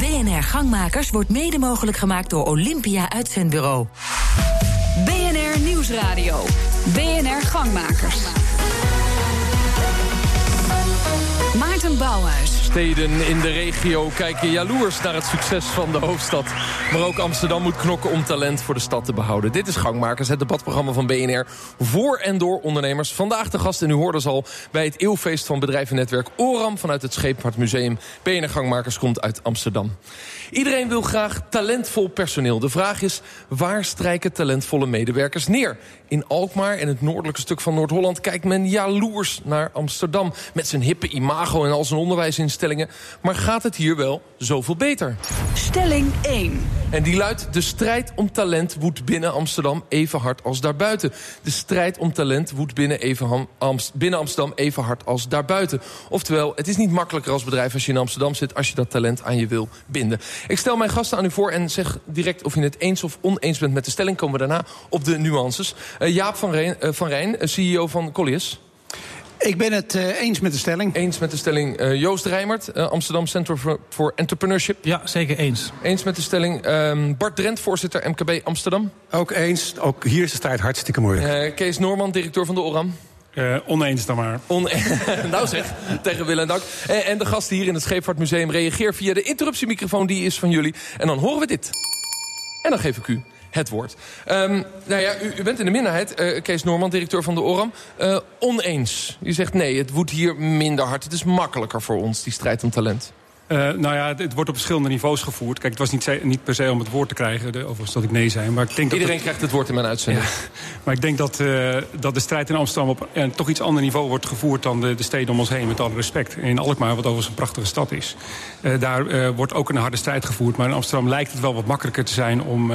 BNR Gangmakers wordt mede mogelijk gemaakt door Olympia Uitzendbureau. BNR Nieuwsradio. BNR Gangmakers. Maarten Bouwhuis. Steden in de regio kijken jaloers naar het succes van de hoofdstad. Maar ook Amsterdam moet knokken om talent voor de stad te behouden. Dit is Gangmakers, het debatprogramma van BNR. Voor en door ondernemers. Vandaag de gast, en u hoorde ze al, bij het eeuwfeest van bedrijvennetwerk ORAM... vanuit het Scheepvaartmuseum. BNR Gangmakers komt uit Amsterdam. Iedereen wil graag talentvol personeel. De vraag is, waar strijken talentvolle medewerkers neer? In Alkmaar en het noordelijke stuk van Noord-Holland... kijkt men jaloers naar Amsterdam. Met zijn hippe imago en al zijn onderwijsinstellingen. Maar gaat het hier wel zoveel beter? Stelling 1. En die luidt, de strijd om talent woedt binnen Amsterdam even hard als daarbuiten. De strijd om talent woedt binnen, even Amst binnen Amsterdam even hard als daarbuiten. Oftewel, het is niet makkelijker als bedrijf als je in Amsterdam zit... als je dat talent aan je wil binden. Ik stel mijn gasten aan u voor en zeg direct of je het eens of oneens bent met de stelling. Komen we daarna op de nuances. Uh, Jaap van Rijn, uh, van Rijn CEO van Colliers. Ik ben het uh, eens met de stelling. Eens met de stelling. Uh, Joost Rijmert, uh, Amsterdam Center for, for, Entrepreneurship. Ja, zeker eens. Eens met de stelling. Um, Bart Drent, voorzitter MKB Amsterdam. Ook eens. Ook hier is de strijd hartstikke moeilijk. Kees Noorman, directeur van de ORAM. Uh, oneens dan maar. One nou zeg, tegen wil en dank. En, en de gasten hier in het Scheepvaartmuseum reageer via de interruptiemicrofoon. Die is van jullie. En dan horen we dit. En dan geef ik u het woord. Um, nou ja, u, u, bent in de minderheid, uh, Kees Norman, directeur van de ORAM. Uh, oneens. U zegt nee, het woedt hier minder hard. Het is makkelijker voor ons, die strijd om talent. Uh, nou ja, het wordt op verschillende niveaus gevoerd. Kijk, het was niet, niet per se om het woord te krijgen, de, overigens dat ik nee zei. Maar ik denk Iedereen dat krijgt het woord in mijn uitzending. Ja, maar ik denk dat, uh, dat de strijd in Amsterdam op een toch iets ander niveau wordt gevoerd... dan de, de steden om ons heen, met alle respect. In Alkmaar, wat overigens een prachtige stad is. Uh, daar wordt ook een harde strijd gevoerd. Maar in Amsterdam lijkt het wel wat makkelijker te zijn om,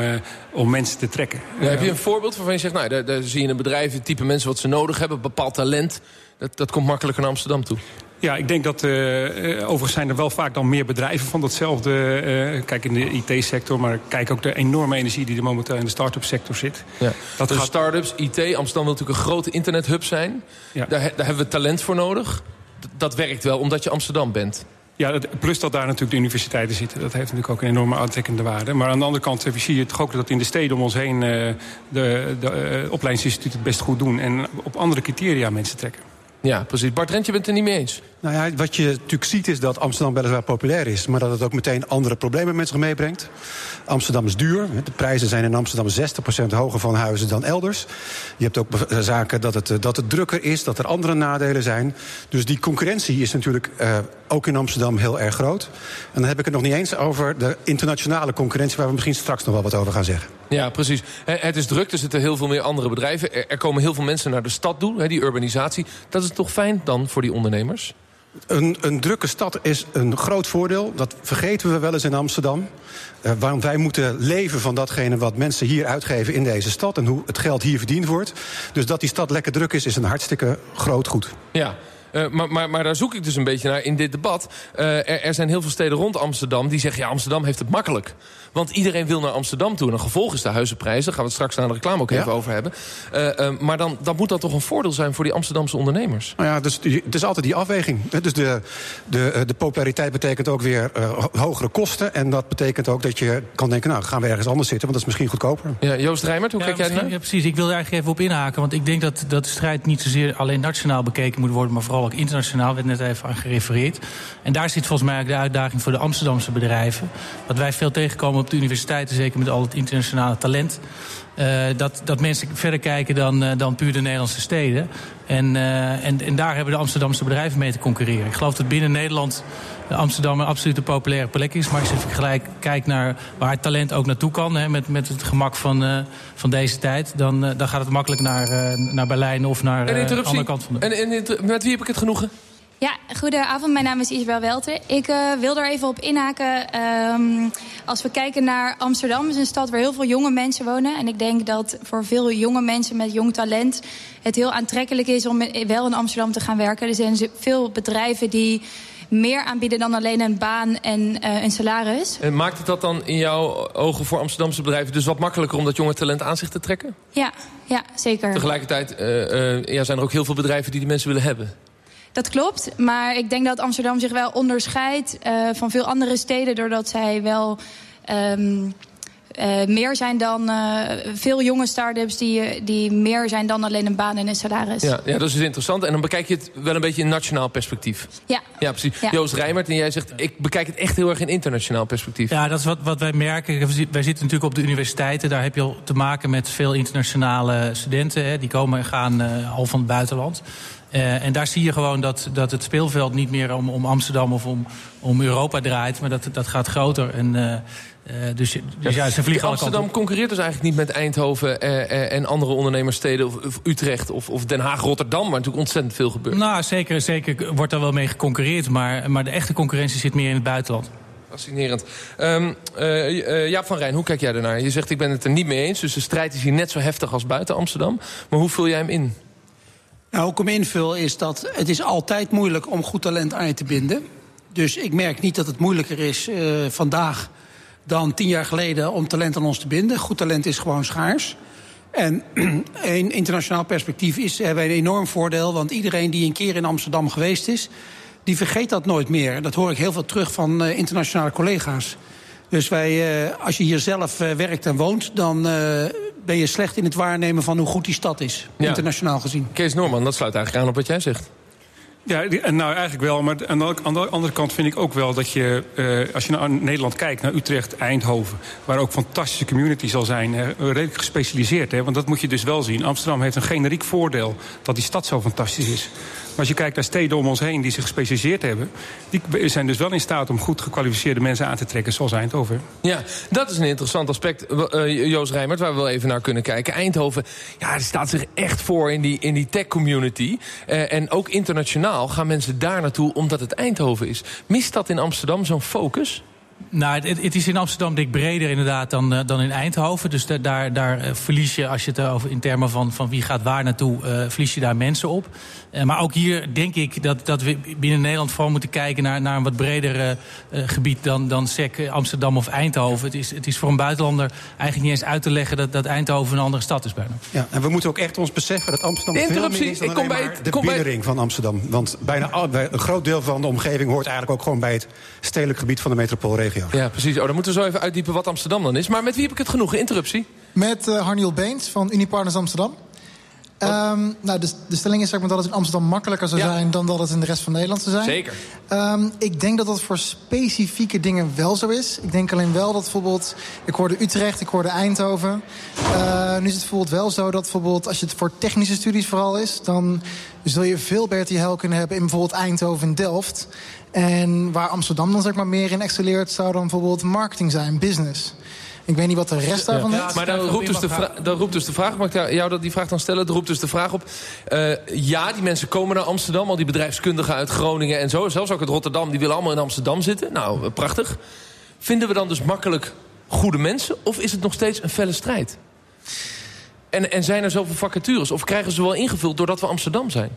om mensen te trekken. Ja, heb je een voorbeeld waarvan je zegt... nou, daar, daar zie je een bedrijf, het type mensen wat ze nodig hebben... bepaald talent, dat, dat komt makkelijker naar Amsterdam toe? Ja, ik denk dat uh, overigens zijn er wel vaak dan meer bedrijven van datzelfde. Uh, kijk in de IT-sector, maar kijk ook de enorme energie die er momenteel in de start-up sector zit. Ja. Dat dus gaat... start-ups, IT, Amsterdam wil natuurlijk een grote internethub zijn. Ja. Daar, daar hebben we talent voor nodig. Dat werkt wel omdat je Amsterdam bent. Ja, plus dat daar natuurlijk de universiteiten zitten. Dat heeft natuurlijk ook een enorme aantrekkende waarde. Maar aan de andere kant zie je toch ook dat in de steden om ons heen... De, de uh, opleidingsinstituten het best goed doen. En op andere criteria mensen trekken. Ja, precies. Bart Rent, je bent het er niet mee eens. Nou ja, wat je natuurlijk ziet is dat Amsterdam weliswaar populair is... maar dat het ook meteen andere problemen met zich meebrengt. Amsterdam is duur. De prijzen zijn in Amsterdam 60% hoger van huizen dan elders. Je hebt ook zaken dat het, dat het drukker is, dat er andere nadelen zijn. Dus die concurrentie is natuurlijk uh, ook in Amsterdam heel erg groot. En dan heb ik het nog niet eens over de internationale concurrentie... waar we misschien straks nog wel wat over gaan zeggen. Ja, precies. Het is druk, er zitten heel veel meer andere bedrijven. Er komen heel veel mensen naar de stad toe, die urbanisatie. Dat is toch fijn dan voor die ondernemers? Een, een, drukke stad is een groot voordeel. Dat vergeten we wel eens in Amsterdam. Uh, waarom wij moeten leven van datgene wat mensen hier uitgeven in deze stad... en hoe het geld hier verdiend wordt. Dus dat die stad lekker druk is, is een hartstikke groot goed. Ja, Uh, maar, maar, maar, daar zoek ik dus een beetje naar in dit debat. Uh, er, er, zijn heel veel steden rond Amsterdam die zeggen... ja, Amsterdam heeft het makkelijk. Want iedereen wil naar Amsterdam toe. En een gevolg is de huizenprijzen. Daar gaan we het straks aan de reclame ook ja. even over hebben. Uh, maar dan, dan moet dat toch een voordeel zijn voor die Amsterdamse ondernemers? Nou ja, dus, het is altijd die afweging. Dus de, de, de populariteit betekent ook weer hogere kosten. En dat betekent ook dat je kan denken... nou, gaan we ergens anders zitten, want dat is misschien goedkoper. Ja, Joost Rijmert, hoe ja, kijk jij naar? Ja, precies. Ik wil er eigenlijk even op inhaken. Want ik denk dat, dat de strijd niet zozeer alleen nationaal bekeken moet worden... maar vooral ook internationaal, werd net even aan gerefereerd. En daar zit volgens mij ook de uitdaging voor de Amsterdamse bedrijven. Wat wij veel tegenkomen op de universiteiten, zeker met al het internationale talent... Uh, dat, dat mensen verder kijken dan, uh, dan puur de Nederlandse steden. En, uh, en, en daar hebben de Amsterdamse bedrijven mee te concurreren. Ik geloof dat binnen Nederland Amsterdam een absolute populaire plek is. Maar als je gelijk kijkt naar waar het talent ook naartoe kan... Hè, met, met het gemak van, van deze tijd... dan, dan gaat het makkelijk naar, naar Berlijn of naar de andere kant van de... En, en met wie heb ik het genoegen? Ja, goedenavond. Mijn naam is Isabel Welter. Ik uh, wil er even op inhaken. Um, als we kijken naar Amsterdam, is een stad waar heel veel jonge mensen wonen. En ik denk dat voor veel jonge mensen met jong talent... het heel aantrekkelijk is om wel in Amsterdam te gaan werken. Er zijn veel bedrijven die meer aanbieden dan alleen een baan en uh, een salaris. En maakt het dat dan in jouw ogen voor Amsterdamse bedrijven... dus wat makkelijker om dat jonge talent aan zich te trekken? Ja, ja zeker. Tegelijkertijd uh, uh, ja, zijn er ook heel veel bedrijven die die mensen willen hebben. Dat klopt, maar ik denk dat Amsterdam zich wel onderscheidt uh, van veel andere steden... doordat zij wel um, uh, meer zijn dan uh, veel jonge start-ups die, die meer zijn dan alleen een baan en een salaris. Ja, ja, dat is dus interessant. En dan bekijk je het wel een beetje in nationaal perspectief. Ja. Ja, precies. Ja. Joost Rijmert, en jij zegt, ik bekijk het echt heel erg in internationaal perspectief. Ja, dat is wat, wat wij merken. Wij zitten natuurlijk op de universiteiten. Daar heb je al te maken met veel internationale studenten. Hè. Die komen en gaan uh, al van het buitenland. Uh, en daar zie je gewoon dat, dat het speelveld niet meer om, om Amsterdam of om, om Europa draait. Maar dat, dat gaat groter. En, uh, uh, dus, dus ja, ze vliegen Amsterdam concurreert dus eigenlijk niet met Eindhoven en andere ondernemerssteden... Of, of Utrecht of, of, Den Haag, Rotterdam, waar natuurlijk ontzettend veel gebeurt. Nou, zeker, zeker wordt daar wel mee geconcurreerd. Maar, maar de echte concurrentie zit meer in het buitenland. Fascinerend. Um, uh, Jaap van Rijn, hoe kijk jij daarnaar? Je zegt, ik ben het er niet mee eens. Dus de strijd is hier net zo heftig als buiten Amsterdam. Maar hoe vul jij hem in? Nou, hoe ik hem invul is dat het is altijd moeilijk om goed talent aan je te binden. Dus ik merk niet dat het moeilijker is uh, vandaag dan tien jaar geleden om talent aan ons te binden. Goed talent is gewoon schaars. En in internationaal perspectief is, hebben wij een enorm voordeel... want iedereen die een keer in Amsterdam geweest is... die vergeet dat nooit meer. Dat hoor ik heel veel terug van uh, internationale collega's. Dus wij, uh, als je hier zelf werkt en woont... dan ben je slecht in het waarnemen van hoe goed die stad is. Ja. Internationaal gezien. Kees Norman, dat sluit eigenlijk aan op wat jij zegt. Ja, nou eigenlijk wel. Maar aan de andere kant vind ik ook wel dat je, uh, als je naar Nederland kijkt, naar Utrecht, Eindhoven, waar ook fantastische community zal zijn, uh, redelijk gespecialiseerd. Hè, want dat moet je dus wel zien. Amsterdam heeft een generiek voordeel dat die stad zo fantastisch is. Als je kijkt naar steden om ons heen die zich gespecialiseerd hebben... die zijn dus wel in staat om goed gekwalificeerde mensen aan te trekken, zoals Eindhoven. Ja, dat is een interessant aspect, uh, Joost Rijmert, waar we wel even naar kunnen kijken. Eindhoven, ja, staat zich echt voor in die, in die tech-community. Uh, en ook internationaal gaan mensen daar naartoe omdat het Eindhoven is. Mist dat in Amsterdam zo'n focus? Nou, het, het, is in Amsterdam dik breder inderdaad dan, uh, dan in Eindhoven. Dus da, daar, daar uh, verlies je, als je het over in termen van, van wie gaat waar naartoe, uh, verlies je daar mensen op. maar ook hier denk ik dat, dat we binnen Nederland vooral moeten kijken naar, naar een wat breder gebied dan, dan SEC, Amsterdam of Eindhoven. Het is, het is voor een buitenlander eigenlijk niet eens uit te leggen dat, dat Eindhoven een andere stad is bijna. Ja, en we moeten ook echt ons beseffen dat Amsterdam veel meer is dan ik kom bij het, de binnenring van Amsterdam. Want bijna een groot deel van de omgeving hoort eigenlijk ook gewoon bij het stedelijk gebied van de metropoolregio. Ja, precies. Oh, dan moeten we zo even uitdiepen wat Amsterdam dan is. Maar met wie heb ik het genoegen? Interruptie? Met uh, Harniel Beens van Unipartners Amsterdam. Um, nou, de, de, stelling is zeg maar, dat het in Amsterdam makkelijker zou ja. zijn dan dat het in de rest van Nederland zou zijn. Zeker. Um, ik denk dat dat voor specifieke dingen wel zo is. Ik denk alleen wel dat bijvoorbeeld. Ik hoorde Utrecht, ik hoorde Eindhoven. Uh, nu is het bijvoorbeeld wel zo dat bijvoorbeeld als je het voor technische studies vooral is, dan zul je veel beter je hel kunnen hebben in bijvoorbeeld Eindhoven en Delft. En waar Amsterdam dan zeg maar meer in excelleert, zou dan bijvoorbeeld marketing zijn, business. Ik weet niet wat de rest daarvan ja. is. Maar dan roept, dus de dan roept dus de vraag, mag ik jou dat die vraag dan stellen? Dan roept dus de vraag op, uh, ja, die mensen komen naar Amsterdam. Al die bedrijfskundigen uit Groningen en zo. Zelfs ook uit Rotterdam, die willen allemaal in Amsterdam zitten. Nou, prachtig. Vinden we dan dus makkelijk goede mensen? Of is het nog steeds een felle strijd? En, en zijn er zoveel vacatures? Of krijgen ze wel ingevuld doordat we Amsterdam zijn?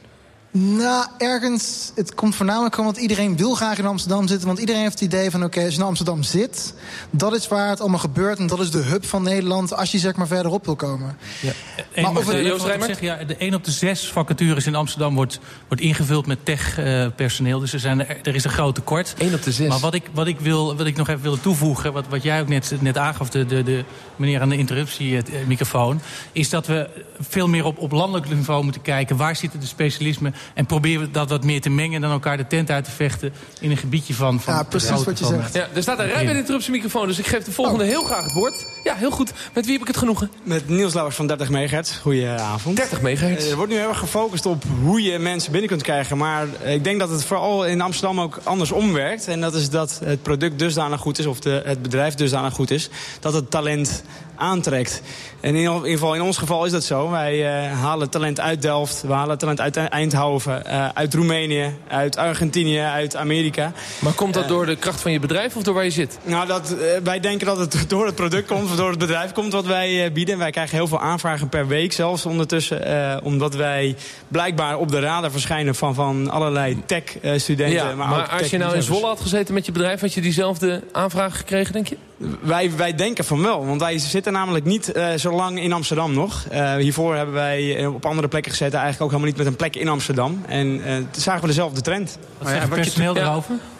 Nou, ergens, het komt voornamelijk omdat iedereen wil graag in Amsterdam zitten. Want iedereen heeft het idee van, oké, okay, als je in Amsterdam zit... dat is waar het allemaal gebeurt en dat is de hub van Nederland... als je zeg maar verderop wil komen. Ja. Eén, maar over, Joost zeg, ja, de 1 op de 6 vacatures in Amsterdam wordt, wordt ingevuld met tech-personeel. Uh, dus er, zijn, er, er is een groot tekort. 1 op de 6. Maar wat ik, wat ik, wil, wat ik nog even wil toevoegen, wat, wat jij ook net, net aangaf... De, de, de meneer aan de interruptiemicrofoon... is dat we veel meer op, op landelijk niveau moeten kijken... waar zitten de specialismen en proberen dat wat meer te mengen... dan elkaar de tent uit te vechten in een gebiedje van... van ja, precies wat je zegt. Ja, er staat een rij bij de interruptiemicrofoon, dus ik geef de volgende oh. heel graag het woord. Ja, heel goed. Met wie heb ik het genoegen? Met Niels Lauwers van 30 MHz. Goedenavond. 30 MHz. Er wordt nu heel erg gefocust op hoe je mensen binnen kunt krijgen. Maar ik denk dat het vooral in Amsterdam ook andersom werkt. En dat is dat het product dusdanig goed is, of de, het bedrijf dusdanig goed is... dat het talent aantrekt. En in ieder geval in ons geval is dat zo. Wij uh, halen talent uit Delft, we halen talent uit Eindhoven, uh, uit Roemenië, uit Argentinië, uit Amerika. Maar komt dat uh, door de kracht van je bedrijf of door waar je zit? Nou, dat, wij denken dat het door het product komt, of door het bedrijf komt wat wij bieden. Wij krijgen heel veel aanvragen per week zelfs ondertussen. omdat wij blijkbaar op de radar verschijnen van, van allerlei tech-studenten. Ja, maar, maar als je nou in Zwolle had gezeten met je bedrijf, had je diezelfde aanvragen gekregen, denk je? Wij, wij denken van wel, want wij zitten namelijk niet uh, zo lang in Amsterdam nog. Uh, hiervoor hebben wij op andere plekken gezeten, eigenlijk ook helemaal niet met een plek in Amsterdam. En uh, zagen we dezelfde trend. Wat zegt het personeel erover? Ja,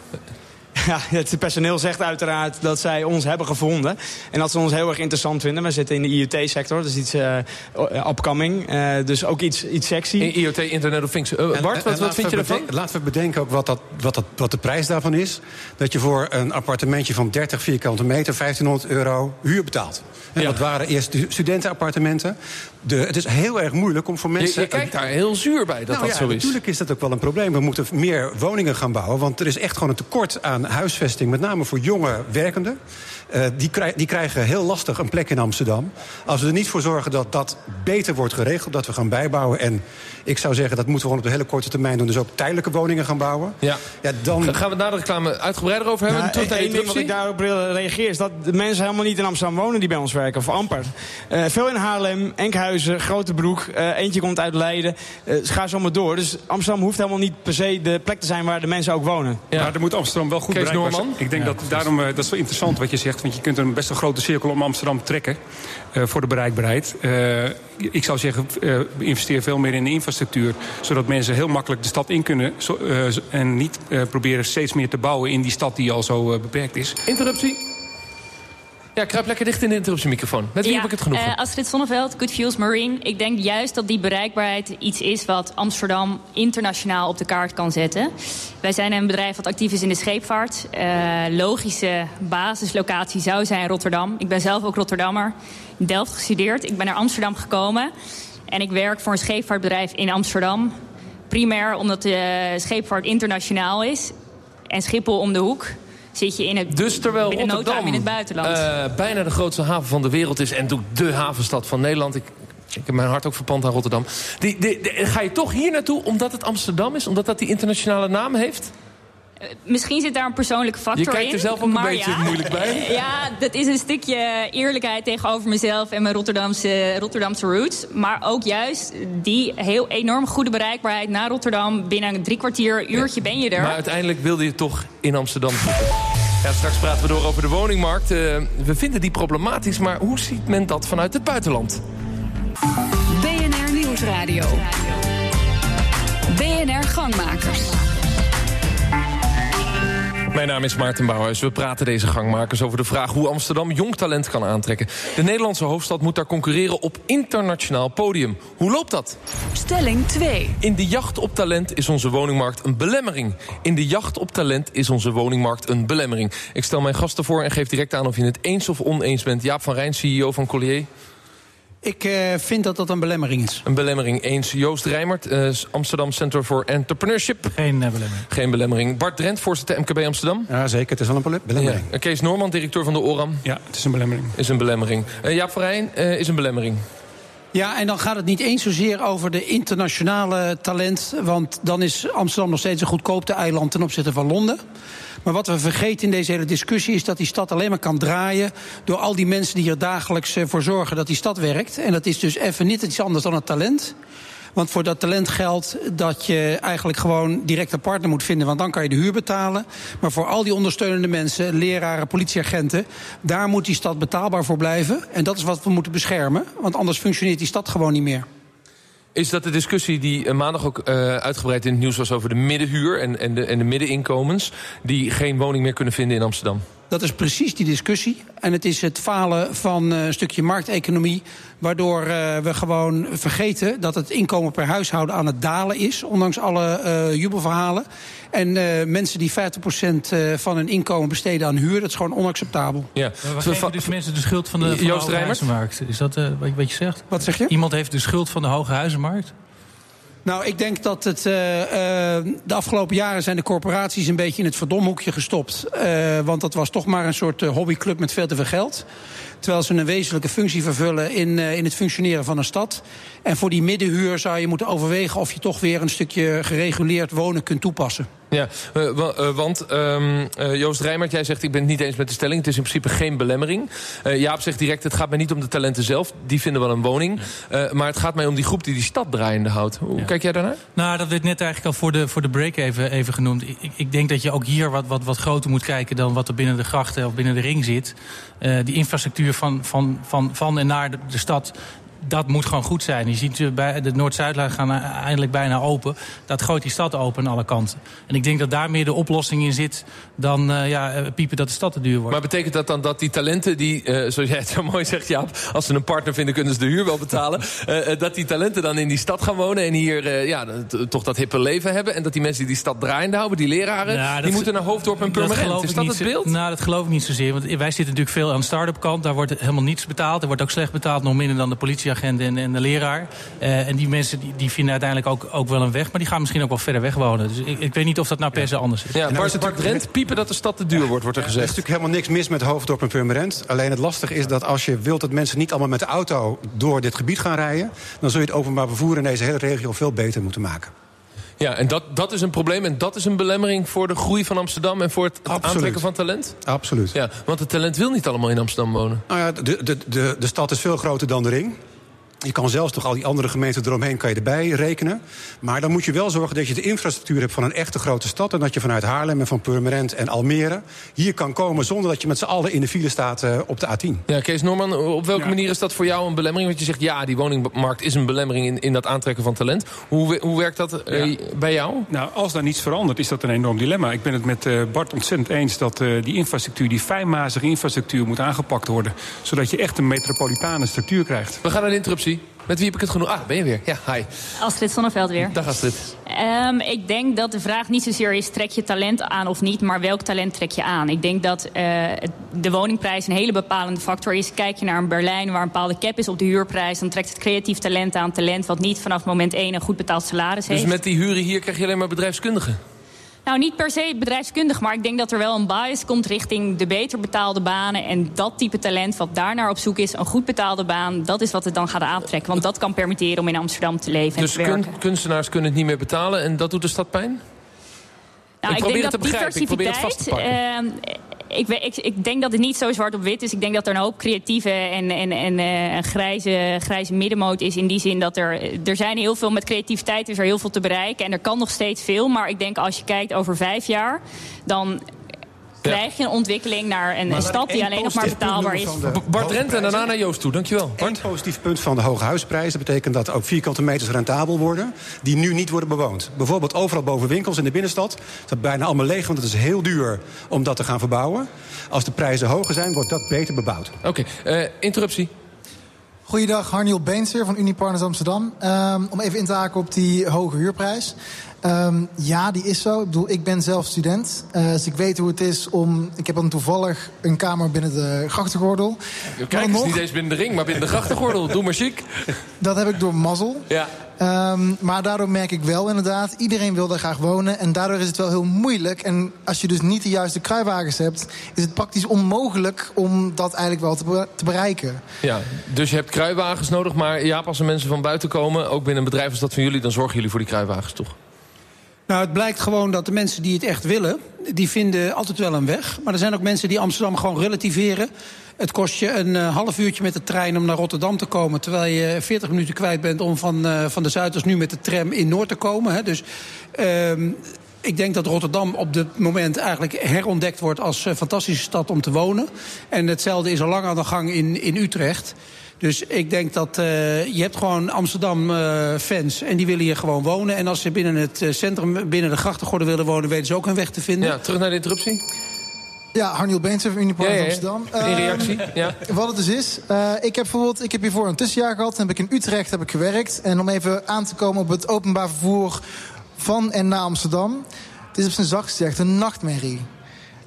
het personeel zegt uiteraard dat zij ons hebben gevonden. En dat ze ons heel erg interessant vinden. We zitten in de IoT-sector, dus iets uh, upcoming. Uh, dus ook iets, iets sexy. In IoT, Internet of Things. Uh, Bart, wat, wat vind je ervan? Laten we bedenken ook wat, dat, wat, dat, wat de prijs daarvan is. Dat je voor een appartementje van 30 vierkante meter 1500 euro huur betaalt. En ja. dat waren eerst studentenappartementen. De, het is heel erg moeilijk om voor mensen... Je, je kijkt daar heel zuur bij dat nou, dat ja, zo is. Natuurlijk is dat ook wel een probleem. We moeten meer woningen gaan bouwen. Want er is echt gewoon een tekort aan huisvesting. Met name voor jonge werkenden. Uh, die, die, krijgen heel lastig een plek in Amsterdam. Als we er niet voor zorgen dat dat beter wordt geregeld, dat we gaan bijbouwen. En ik zou zeggen, dat moeten we gewoon op de hele korte termijn doen. Dus ook tijdelijke woningen gaan bouwen. Ja. ja dan... Gaan we het na de reclame uitgebreider over hebben? Terug Eén ding wat ik daarop reageer is dat de mensen helemaal niet in Amsterdam wonen die bij ons werken. Of amper. Uh, veel in Haarlem, Enkhuizen, Grotebroek. Uh, eentje komt uit Leiden. Uh, ga zo maar door. Dus Amsterdam hoeft helemaal niet per se de plek te zijn waar de mensen ook wonen. Ja. Maar dan moet Amsterdam wel goed Kees Noorman? Ik denk Ja, dat daarom, dat is wel interessant wat je zegt. Want je kunt een best een grote cirkel om Amsterdam trekken. Uh, voor de bereikbaarheid. Uh, ik zou zeggen, uh, investeer veel meer in de infrastructuur. Zodat mensen heel makkelijk de stad in kunnen. Zo, en niet proberen steeds meer te bouwen in die stad die al zo beperkt is. Interruptie. Ja, kruip lekker dicht in de interruptiemicrofoon. Net wie heb ik het genoeg. Uh, Astrid Sonneveld, Good Fuels Marine. Ik denk juist dat die bereikbaarheid iets is wat Amsterdam internationaal op de kaart kan zetten. Wij zijn een bedrijf dat actief is in de scheepvaart. Uh, logische basislocatie zou zijn Rotterdam. Ik ben zelf ook Rotterdammer. In Delft gestudeerd. Ik ben naar Amsterdam gekomen. En ik werk voor een scheepvaartbedrijf in Amsterdam. Primair omdat de scheepvaart internationaal is. En Schiphol om de hoek zit je in het, dus terwijl binnen Rotterdam in het buitenland. Uh, bijna de grootste haven van de wereld is... en de havenstad van Nederland... Ik, ik heb mijn hart ook verpand aan Rotterdam. Die, die, die, ga je toch hier naartoe omdat het Amsterdam is? Omdat dat die internationale naam heeft? Uh, misschien zit daar een persoonlijke factor in. Je kijkt er zelf ook een beetje ja, moeilijk bij. Ja, dat is een stukje eerlijkheid tegenover mezelf en mijn Rotterdamse, Rotterdamse roots. Maar ook juist die heel enorm goede bereikbaarheid naar Rotterdam. Binnen een drie kwartier, uurtje ja, ben je er. Maar uiteindelijk wilde je toch in Amsterdam zitten. Ja, straks praten we door over de woningmarkt. Uh, we vinden die problematisch, maar hoe ziet men dat vanuit het buitenland? BNR Nieuwsradio. BNR Gangmakers. Mijn naam is Maarten Bouwhuis. We praten deze gangmakers over de vraag hoe Amsterdam jong talent kan aantrekken. De Nederlandse hoofdstad moet daar concurreren op internationaal podium. Hoe loopt dat? Stelling 2. In de jacht op talent is onze woningmarkt een belemmering. In de jacht op talent is onze woningmarkt een belemmering. Ik stel mijn gasten voor en geef direct aan of je het eens of oneens bent. Jaap van Rijn, CEO van Collier. Ik uh, vind dat dat een belemmering is. Een belemmering eens. Joost Rijmert, uh, Amsterdam Center for Entrepreneurship. Geen uh, belemmering. Geen belemmering. Bart Drent, voorzitter MKB Amsterdam. Ja, zeker. Het is wel een belemmering. Ja. Kees Norman, directeur van de ORAM. Ja, het is een belemmering. Is een belemmering. Jaap van Rijn is een belemmering. Ja, en dan gaat het niet eens zozeer over de internationale talent. Want dan is Amsterdam nog steeds een goedkoopte eiland ten opzichte van Londen. Maar wat we vergeten in deze hele discussie is dat die stad alleen maar kan draaien door al die mensen die er dagelijks voor zorgen dat die stad werkt. En dat is dus even niet iets anders dan het talent. Want voor dat talent geldt dat je eigenlijk gewoon direct een partner moet vinden, want dan kan je de huur betalen. Maar voor al die ondersteunende mensen, leraren, politieagenten, daar moet die stad betaalbaar voor blijven. En dat is wat we moeten beschermen, want anders functioneert die stad gewoon niet meer. Is dat de discussie die uh, maandag ook uh, uitgebreid in het nieuws was over de middenhuur en, en, de, en de middeninkomens, die geen woning meer kunnen vinden in Amsterdam? Dat is precies die discussie. En het is het falen van uh, een stukje markteconomie. Waardoor uh, we gewoon vergeten dat het inkomen per huishouden aan het dalen is. Ondanks alle uh, jubelverhalen. En uh, mensen die 50% van hun inkomen besteden aan huur, dat is gewoon onacceptabel. Ja. We geven dus mensen de schuld van de, van de hoge huizenmarkt. Is dat wat je zegt? Wat zeg je? Iemand heeft de schuld van de hoge huizenmarkt? Nou, ik denk dat het, uh, uh, de afgelopen jaren zijn de corporaties een beetje in het verdomhoekje gestopt. Uh, want dat was toch maar een soort hobbyclub met veel te veel geld. Terwijl ze een wezenlijke functie vervullen in, in het functioneren van een stad. En voor die middenhuur zou je moeten overwegen of je toch weer een stukje gereguleerd wonen kunt toepassen. Ja, uh, uh, want um, uh, Joost Rijmert, jij zegt ik ben het niet eens met de stelling. Het is in principe geen belemmering. Jaap zegt direct, het gaat mij niet om de talenten zelf. Die vinden wel een woning. maar het gaat mij om die groep die die stad draaiende houdt. Hoe ja. kijk jij daarnaar? Nou, dat werd net eigenlijk al voor de, voor de break even, even genoemd. Ik, ik denk dat je ook hier wat, wat, wat groter moet kijken... dan wat er binnen de grachten of binnen de ring zit. die infrastructuur van, van, van, van en naar de, de stad dat moet gewoon goed zijn. Je ziet bij de Noord-Zuidlijn gaan eindelijk bijna open. Dat gooit die stad open aan alle kanten. En ik denk dat daar meer de oplossing in zit dan uh, ja, eh, piepen dat de stad te duur wordt. Maar betekent dat dan dat die talenten die, uh, zoals jij het zo mooi zegt Jaap... als ze een partner vinden kunnen ze de huur wel betalen... uh, dat die talenten dan in die stad gaan wonen en hier ja, toch dat hippe leven hebben... en dat die mensen die die stad draaiende houden, die leraren... Ja, die moeten naar Hoofddorp en Purmerend. Is dat het beeld? Nou, dat geloof ik niet zozeer. Want wij zitten natuurlijk veel aan de start-up kant. Daar wordt helemaal niets betaald. Er wordt ook slecht betaald, nog minder dan de politieagent en, en de leraar. Uh, en die mensen die, die, vinden uiteindelijk ook, ook wel een weg. Maar die gaan misschien ook wel verder weg wonen. Dus ik, ik weet niet of dat nou per se anders is. Ja, Bart, Bart Drent, piepen dat de stad te duur wordt, wordt er gezegd. Er is natuurlijk helemaal niks mis met Hoofddorp en Purmerend. Alleen het lastige is dat als je wilt dat mensen niet allemaal met de auto... door dit gebied gaan rijden... dan zul je het openbaar vervoer in deze hele regio veel beter moeten maken. Ja, en dat, dat is een probleem en dat is een belemmering voor de groei van Amsterdam... en voor het, het aantrekken van talent? Absoluut. Ja, want het talent wil niet allemaal in Amsterdam wonen. Nou ja, de, de, de, de stad is veel groter dan de ring. Je kan zelfs toch al die andere gemeenten eromheen kan je erbij rekenen. Maar dan moet je wel zorgen dat je de infrastructuur hebt van een echte grote stad. En dat je vanuit Haarlem en van Purmerend en Almere hier kan komen zonder dat je met z'n allen in de file staat uh, op de A10. Ja, Kees Norman, op welke ja. manier is dat voor jou een belemmering? Want je zegt ja, die woningmarkt is een belemmering in, in dat aantrekken van talent. Hoe, hoe werkt dat uh, ja. bij jou? Nou, als daar niets verandert, is dat een enorm dilemma. Ik ben het met uh, Bart ontzettend eens dat die infrastructuur, die fijnmazige infrastructuur, moet aangepakt worden. Zodat je echt een metropolitane structuur krijgt. We gaan de interruptie. Met wie heb ik het genoeg? Ah, ben je weer. Ja, hi. Astrid Sonneveld weer. Dag Astrid. Um, ik denk dat de vraag niet zozeer is, trek je talent aan of niet... maar welk talent trek je aan? Ik denk dat uh, de woningprijs een hele bepalende factor is. Kijk je naar een Berlijn waar een bepaalde cap is op de huurprijs... dan trekt het creatief talent aan talent... wat niet vanaf moment 1 een goed betaald salaris dus heeft. Dus met die huren hier krijg je alleen maar bedrijfskundigen? Nou, niet per se bedrijfskundig, maar ik denk dat er wel een bias komt richting de beter betaalde banen. En dat type talent wat daarnaar op zoek is, een goed betaalde baan, dat is wat het dan gaat aantrekken. Want dat kan permitteren om in Amsterdam te leven dus en te werken. Dus kunstenaars kunnen het niet meer betalen en dat doet de stad pijn? Nou, ik, ik denk dat diversiteit. Uh, ik, ik, ik, denk dat het niet zo zwart op wit is. Ik denk dat er een hoop creatieve en, en, en een grijze, grijze middenmoot is. In die zin dat er, er zijn heel veel met creativiteit is er heel veel te bereiken. En er kan nog steeds veel. Maar ik denk als je kijkt over vijf jaar, dan krijg je een ontwikkeling naar een, een stad die alleen nog maar betaalbaar is. Bart Rent en daarna naar Joost toe. Dankjewel. Een positief punt van de hoge huisprijzen betekent dat ook vierkante meters rentabel worden... die nu niet worden bewoond. Bijvoorbeeld overal boven winkels in de binnenstad. Dat bijna allemaal leeg, want het is heel duur om dat te gaan verbouwen. Als de prijzen hoger zijn, wordt dat beter bebouwd. Oké, okay, uh, interruptie. Goeiedag, Harniel Beens weer van Unipartners Amsterdam. Um, om even in te haken op die hoge huurprijs. Um, ja, die is zo. Ik bedoel, ik ben zelf student. Uh, dus ik weet hoe het is om... Ik heb dan toevallig een kamer binnen de grachtengordel. Kijk eens, nog... niet eens binnen de ring, maar binnen de grachtengordel. Doe maar chic. Dat heb ik door mazzel. Ja. Um, maar daardoor merk ik wel inderdaad, iedereen wil daar graag wonen. En daardoor is het wel heel moeilijk. En als je dus niet de juiste kruiwagens hebt... is het praktisch onmogelijk om dat eigenlijk wel te, be te bereiken. Ja, dus je hebt kruiwagens nodig. Maar ja, als er mensen van buiten komen, ook binnen een bedrijf als dat van jullie... dan zorgen jullie voor die kruiwagens, toch? Nou, het blijkt gewoon dat de mensen die het echt willen... die vinden altijd wel een weg. Maar er zijn ook mensen die Amsterdam gewoon relativeren. Het kost je een uh, half uurtje met de trein om naar Rotterdam te komen... terwijl je 40 minuten kwijt bent om van, uh, van de Zuiders nu met de tram in Noord te komen. Hè. Dus... Uh, ik denk dat Rotterdam op dit moment eigenlijk herontdekt wordt als uh, fantastische stad om te wonen. En hetzelfde is al lang aan de gang in, in Utrecht. Dus ik denk dat uh, je hebt gewoon Amsterdam-fans uh, en die willen hier gewoon wonen. En als ze binnen het centrum, binnen de grachtengordel willen wonen... weten ze ook een weg te vinden. Ja, terug naar de interruptie. Ja, Harniel Beentse van Unipark ja, ja, ja. Amsterdam. In reactie, uh, ja. Wat het dus is, uh, ik heb bijvoorbeeld, ik heb hiervoor een tussenjaar gehad. Dan heb ik in Utrecht heb ik gewerkt. En om even aan te komen op het openbaar vervoer van en naar Amsterdam. Het is op zijn zachtst gezegd een nachtmerrie.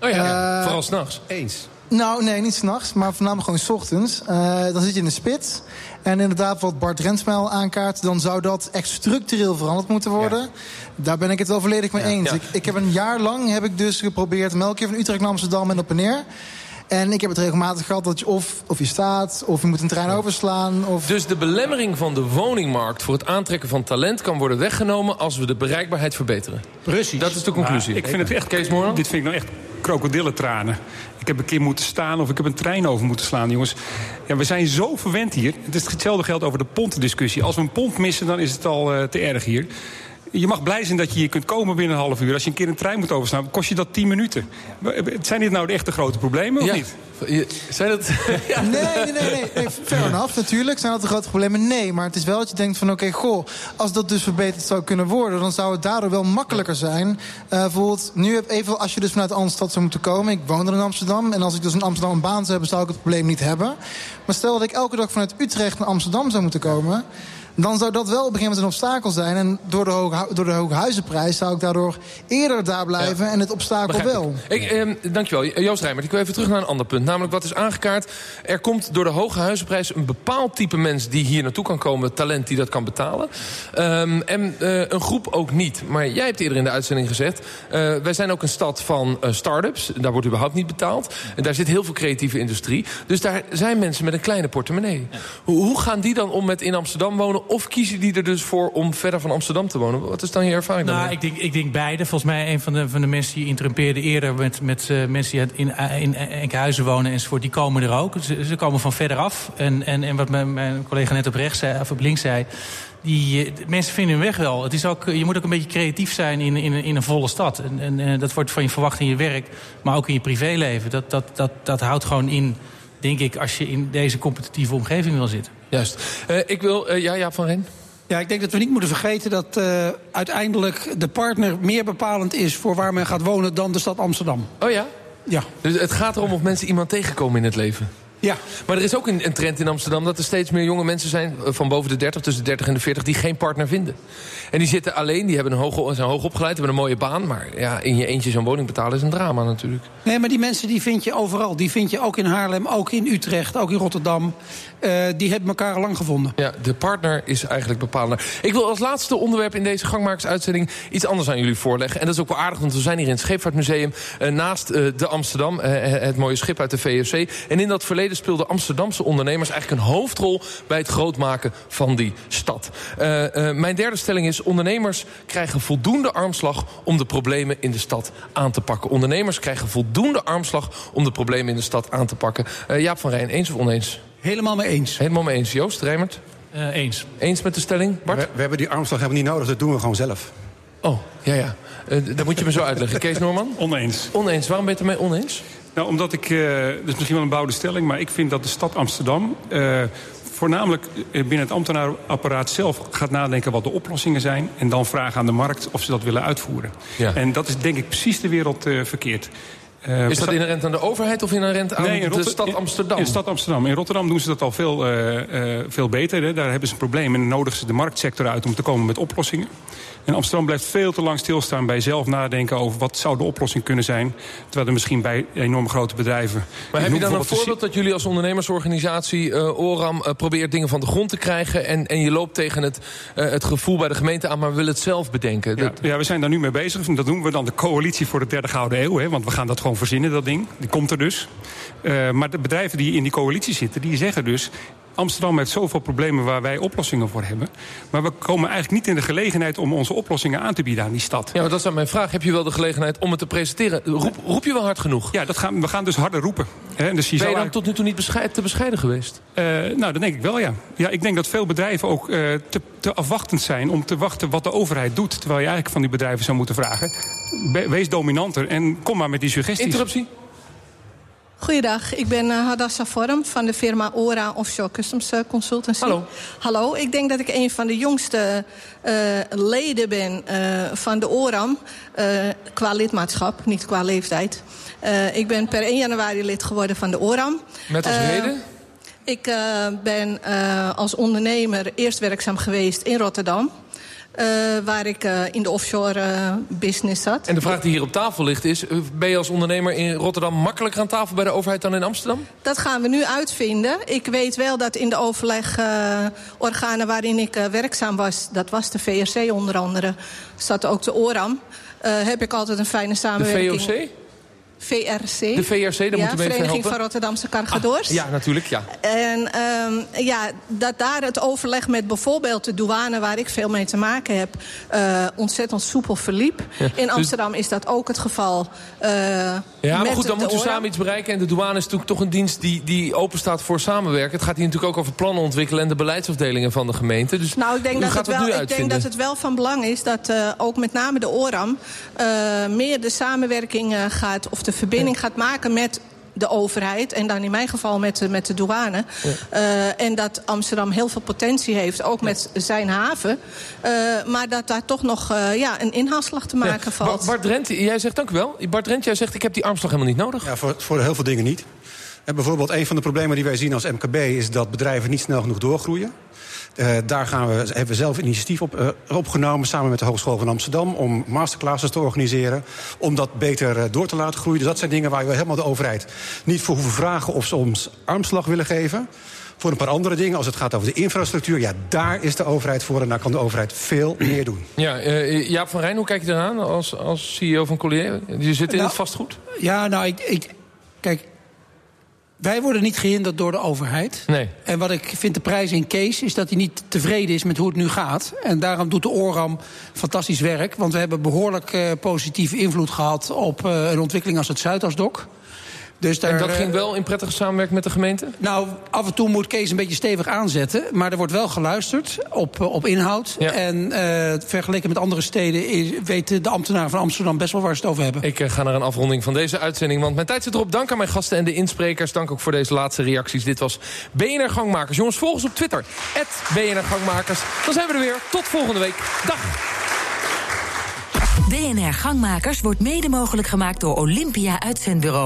Oh ja, ja. Uh, vooral s'nachts. Eens. Nou, nee, niet s'nachts, maar voornamelijk gewoon s ochtends. Uh, dan zit je in de spits. En inderdaad, wat Bart Rensmijl aankaart... dan zou dat echt structureel veranderd moeten worden. Ja. Daar ben ik het wel volledig mee ja, eens. Ja. Ik, ik, heb een jaar lang heb ik dus geprobeerd... melk van Utrecht naar Amsterdam en op en neer. En ik heb het regelmatig gehad dat je of, of je staat, of je moet een trein overslaan. Of... Dus de belemmering van de woningmarkt voor het aantrekken van talent kan worden weggenomen als we de bereikbaarheid verbeteren. Precies. Dat is de conclusie. ik vind het echt, Kees Moorman? dit vind ik nou echt krokodillentranen. Ik heb een keer moeten staan of ik heb een trein over moeten slaan, jongens. Ja, we zijn zo verwend hier. Het is hetzelfde geldt over de pontdiscussie. Als we een pont missen, dan is het al uh, te erg hier. Je mag blij zijn dat je hier kunt komen binnen een half uur. Als je een keer een trein moet overslaan, kost je dat 10 minuten. Zijn dit nou de echte grote problemen, of Ja. niet? Zijn dat... ja. Nee, nee, nee, nee, nee. Fair enough, natuurlijk. Zijn dat de grote problemen? Nee, maar het is wel dat je denkt van... oké, goh, als dat dus verbeterd zou kunnen worden... dan zou het daardoor wel makkelijker zijn. Eh, bijvoorbeeld, nu heb even, als je dus vanuit Amsterdam zou moeten komen... ik woon er in Amsterdam... en als ik dus in Amsterdam een baan zou hebben... zou ik het probleem niet hebben. Maar stel dat ik elke dag vanuit Utrecht naar Amsterdam zou moeten komen... dan zou dat wel op een gegeven moment een obstakel zijn. En door de hoge, door de hoge huizenprijs zou ik daardoor eerder daar blijven... en het obstakel Begrijp wel. Ik, ehm, dankjewel, Joost Rijmert. Ik wil even terug naar een ander punt. Namelijk, wat is aangekaart? Er komt door de hoge huizenprijs een bepaald type mens... die hier naartoe kan komen, talent die dat kan betalen. Ehm, en eh, een groep ook niet. Maar jij hebt eerder in de uitzending gezegd... eh, wij zijn ook een stad van eh, start-ups. Daar wordt überhaupt niet betaald. En daar zit heel veel creatieve industrie. Dus daar zijn mensen met een kleine portemonnee. Hoe, hoe gaan die dan om met in Amsterdam wonen? Of kiezen die er dus voor om verder van Amsterdam te wonen? Wat is dan je ervaring Nou, ik denk, ik denk beide. Volgens mij een van de, van de mensen die interrumpeerde eerder... met, met eh, mensen die in, in Enkhuizen wonen enzovoort, die komen er ook. Ze, ze komen van verderaf. En, en, en wat mijn, mijn collega net op rechts zei, of op links zei... Die, eh, mensen vinden hun weg wel. Het is ook, je moet ook een beetje creatief zijn in, in, in een volle stad. En, en eh, dat wordt van je verwacht in je werk, maar ook in je privéleven. Dat, dat, dat, dat houdt gewoon in, denk ik, als je in deze competitieve omgeving wil zitten. Juist. Eh, ik wil... eh, ja, Jaap van Rijn? Ja, ik denk dat we niet moeten vergeten dat eh, uiteindelijk de partner meer bepalend is voor waar men gaat wonen dan de stad Amsterdam. Oh ja? Ja. Dus het gaat erom of mensen iemand tegenkomen in het leven. Ja. Maar er is ook een, een trend in Amsterdam dat er steeds meer jonge mensen zijn... eh, van boven de 30, tussen de 30 en de 40, die geen partner vinden. En die zitten alleen, die hebben een hoog, zijn hoog opgeleid, hebben een mooie baan... maar ja, in je eentje zo'n woning betalen is een drama natuurlijk. Nee, maar die mensen die vind je overal. Die vind je ook in Haarlem, ook in Utrecht, ook in Rotterdam. Eh, die hebben elkaar lang gevonden. Ja, de partner is eigenlijk bepalender. Ik wil als laatste onderwerp in deze gangmakersuitzending... iets anders aan jullie voorleggen. En dat is ook wel aardig, want we zijn hier in het Scheepvaartmuseum... eh, naast de Amsterdam, het mooie schip uit de VOC. En in dat verleden speelden Amsterdamse ondernemers... eigenlijk een hoofdrol bij het grootmaken van die stad. Eh, eh, mijn derde stelling is... ondernemers krijgen voldoende armslag... om de problemen in de stad aan te pakken. Ondernemers krijgen voldoende armslag... om de problemen in de stad aan te pakken. Eh, Jaap van Rijn, eens of oneens? Helemaal mee eens. Helemaal mee eens. Joost, Rijmert? Eh, eens. Eens met de stelling, Bart? We, we hebben die armslag hebben we niet nodig, dat doen we gewoon zelf. Oh, ja, ja. Uh, dat moet je me zo uitleggen. Kees Norman? Oneens. Oneens. Waarom ben je het ermee oneens? Nou, omdat ik, uh, dat is misschien wel een bouwde stelling... maar ik vind dat de stad Amsterdam... Uh, voornamelijk binnen het ambtenaarapparaat zelf gaat nadenken wat de oplossingen zijn... en dan vragen aan de markt of ze dat willen uitvoeren. Ja. En dat is denk ik precies de wereld uh, verkeerd. Uh, is dat inherent aan de overheid of inherent aan nee, in de stad Amsterdam? In de stad Amsterdam. In Rotterdam doen ze dat al veel, uh, veel beter. Hè. Daar hebben ze een probleem en nodigen ze de marktsector uit om te komen met oplossingen. En Amsterdam blijft veel te lang stilstaan bij zelf nadenken over wat zou de oplossing kunnen zijn. Terwijl er misschien bij enorm grote bedrijven. Maar heb je dan een voorbeeld dat jullie als ondernemersorganisatie uh, ORAM uh, probeert dingen van de grond te krijgen. En, en je loopt tegen het, uh, het gevoel bij de gemeente aan, maar we willen het zelf bedenken? Ja, ja, we zijn daar nu mee bezig. Dat doen we dan de coalitie voor de derde gouden eeuw. Hè, want we gaan dat gewoon verzinnen, dat ding. Die komt er dus. Maar de bedrijven die in die coalitie zitten, die zeggen dus... Amsterdam heeft zoveel problemen waar wij oplossingen voor hebben. Maar we komen eigenlijk niet in de gelegenheid om onze oplossingen aan te bieden aan die stad. Ja, maar dat is mijn vraag. Heb je wel de gelegenheid om het te presenteren? Roep, roep je wel hard genoeg? Ja, dat gaan, we gaan dus harder roepen. Hè? Dus je ben je dan tot nu toe niet te bescheiden geweest? Uh, nou, dat denk ik wel, ja. ja. Ik denk dat veel bedrijven ook uh, te, te afwachtend zijn... om te wachten wat de overheid doet. Terwijl je eigenlijk van die bedrijven zou moeten vragen... wees dominanter en kom maar met die suggesties. Interruptie? Goeiedag, ik ben uh, Hadassa Vorm van de firma ORA Offshore Customs Consultancy. Hallo. Hallo, ik denk dat ik een van de jongste uh, leden ben uh, van de ORAM. qua lidmaatschap, niet qua leeftijd. ik ben per 1 januari lid geworden van de ORAM. Met als reden? Ik ben als ondernemer eerst werkzaam geweest in Rotterdam. Uh, waar ik uh, in de offshore uh, business zat. En de vraag die hier op tafel ligt is... ben je als ondernemer in Rotterdam makkelijker aan tafel bij de overheid dan in Amsterdam? Dat gaan we nu uitvinden. Ik weet wel dat in de overlegorganen waarin ik werkzaam was... dat was de VRC onder andere, zat ook de ORAM... heb ik altijd een fijne samenwerking. De VOC? VRC. De VRC, daar ja, moeten we even Vereniging van Rotterdamse Cargadoors. Ja, natuurlijk, ja. En ehm, ja, dat daar het overleg met bijvoorbeeld de douane... waar ik veel mee te maken heb, eh, ontzettend soepel verliep. Ja, In dus- Amsterdam is dat ook het geval. eh, Ja, maar goed, dan moeten we samen iets bereiken. En de douane is natuurlijk toch een dienst die, die open staat voor samenwerken. Het gaat hier natuurlijk ook over plannen ontwikkelen... en de beleidsafdelingen van de gemeente. Dus Nou, ik denk, dat het, wel, ik denk dat het wel van belang is dat eh, ook met name de ORAM... meer de samenwerking gaat, of de verbinding gaat maken met de overheid. En dan in mijn geval met, de- met de douane. Eh, en dat Amsterdam heel veel potentie heeft, ook met zijn haven. Eh, maar dat daar toch nog eh, ja, een inhaalslag te maken Ja. valt. Bart- Bart Drent, jij zegt dank u wel. Bart Drent, jij zegt ik heb die armslag helemaal niet nodig. Ja, voor, voor heel veel dingen niet. En bijvoorbeeld een van de problemen die wij zien als MKB... is dat bedrijven niet snel genoeg doorgroeien. Eh, daar gaan we, hebben we zelf initiatief op, eh, opgenomen... samen met de Hogeschool van Amsterdam... om masterclasses te organiseren, om dat beter eh, door te laten groeien. Dus dat zijn dingen waar we helemaal de overheid niet voor hoeven vragen... of ze ons armslag willen geven. Voor een paar andere dingen, als het gaat over de infrastructuur... ja, daar is de overheid voor en daar kan de overheid veel meer doen. Ja, eh, Jaap van Rijn, hoe kijk je eraan als, als CEO van Collier? Je zit in Nou, het vastgoed? Ja, nou, ik, ik, kijk, wij worden niet gehinderd door de overheid. Nee. En wat ik vind de prijs in Kees is dat hij niet tevreden is met hoe het nu gaat. En daarom doet de ORAM fantastisch werk. Want we hebben behoorlijk eh, positieve invloed gehad op eh, een ontwikkeling als het Zuidasdok. Dus daar, En dat eh, ging wel in prettige samenwerking met de gemeente? Nou, af en toe moet Kees een beetje stevig aanzetten. Maar er wordt wel geluisterd op, eh, op inhoud. En eh, vergeleken met andere steden weten de ambtenaren van Amsterdam best wel waar ze het over hebben. Ik eh, ga naar een afronding van deze uitzending. Want mijn tijd zit erop. Dank aan mijn gasten en de insprekers. Dank ook voor deze laatste reacties. Dit was BNR Gangmakers. Jongens, volg ons op Twitter. BNR Gangmakers. Dan zijn we er weer. Tot volgende week. Dag. BNR Gangmakers wordt mede mogelijk gemaakt door Olympia Uitzendbureau.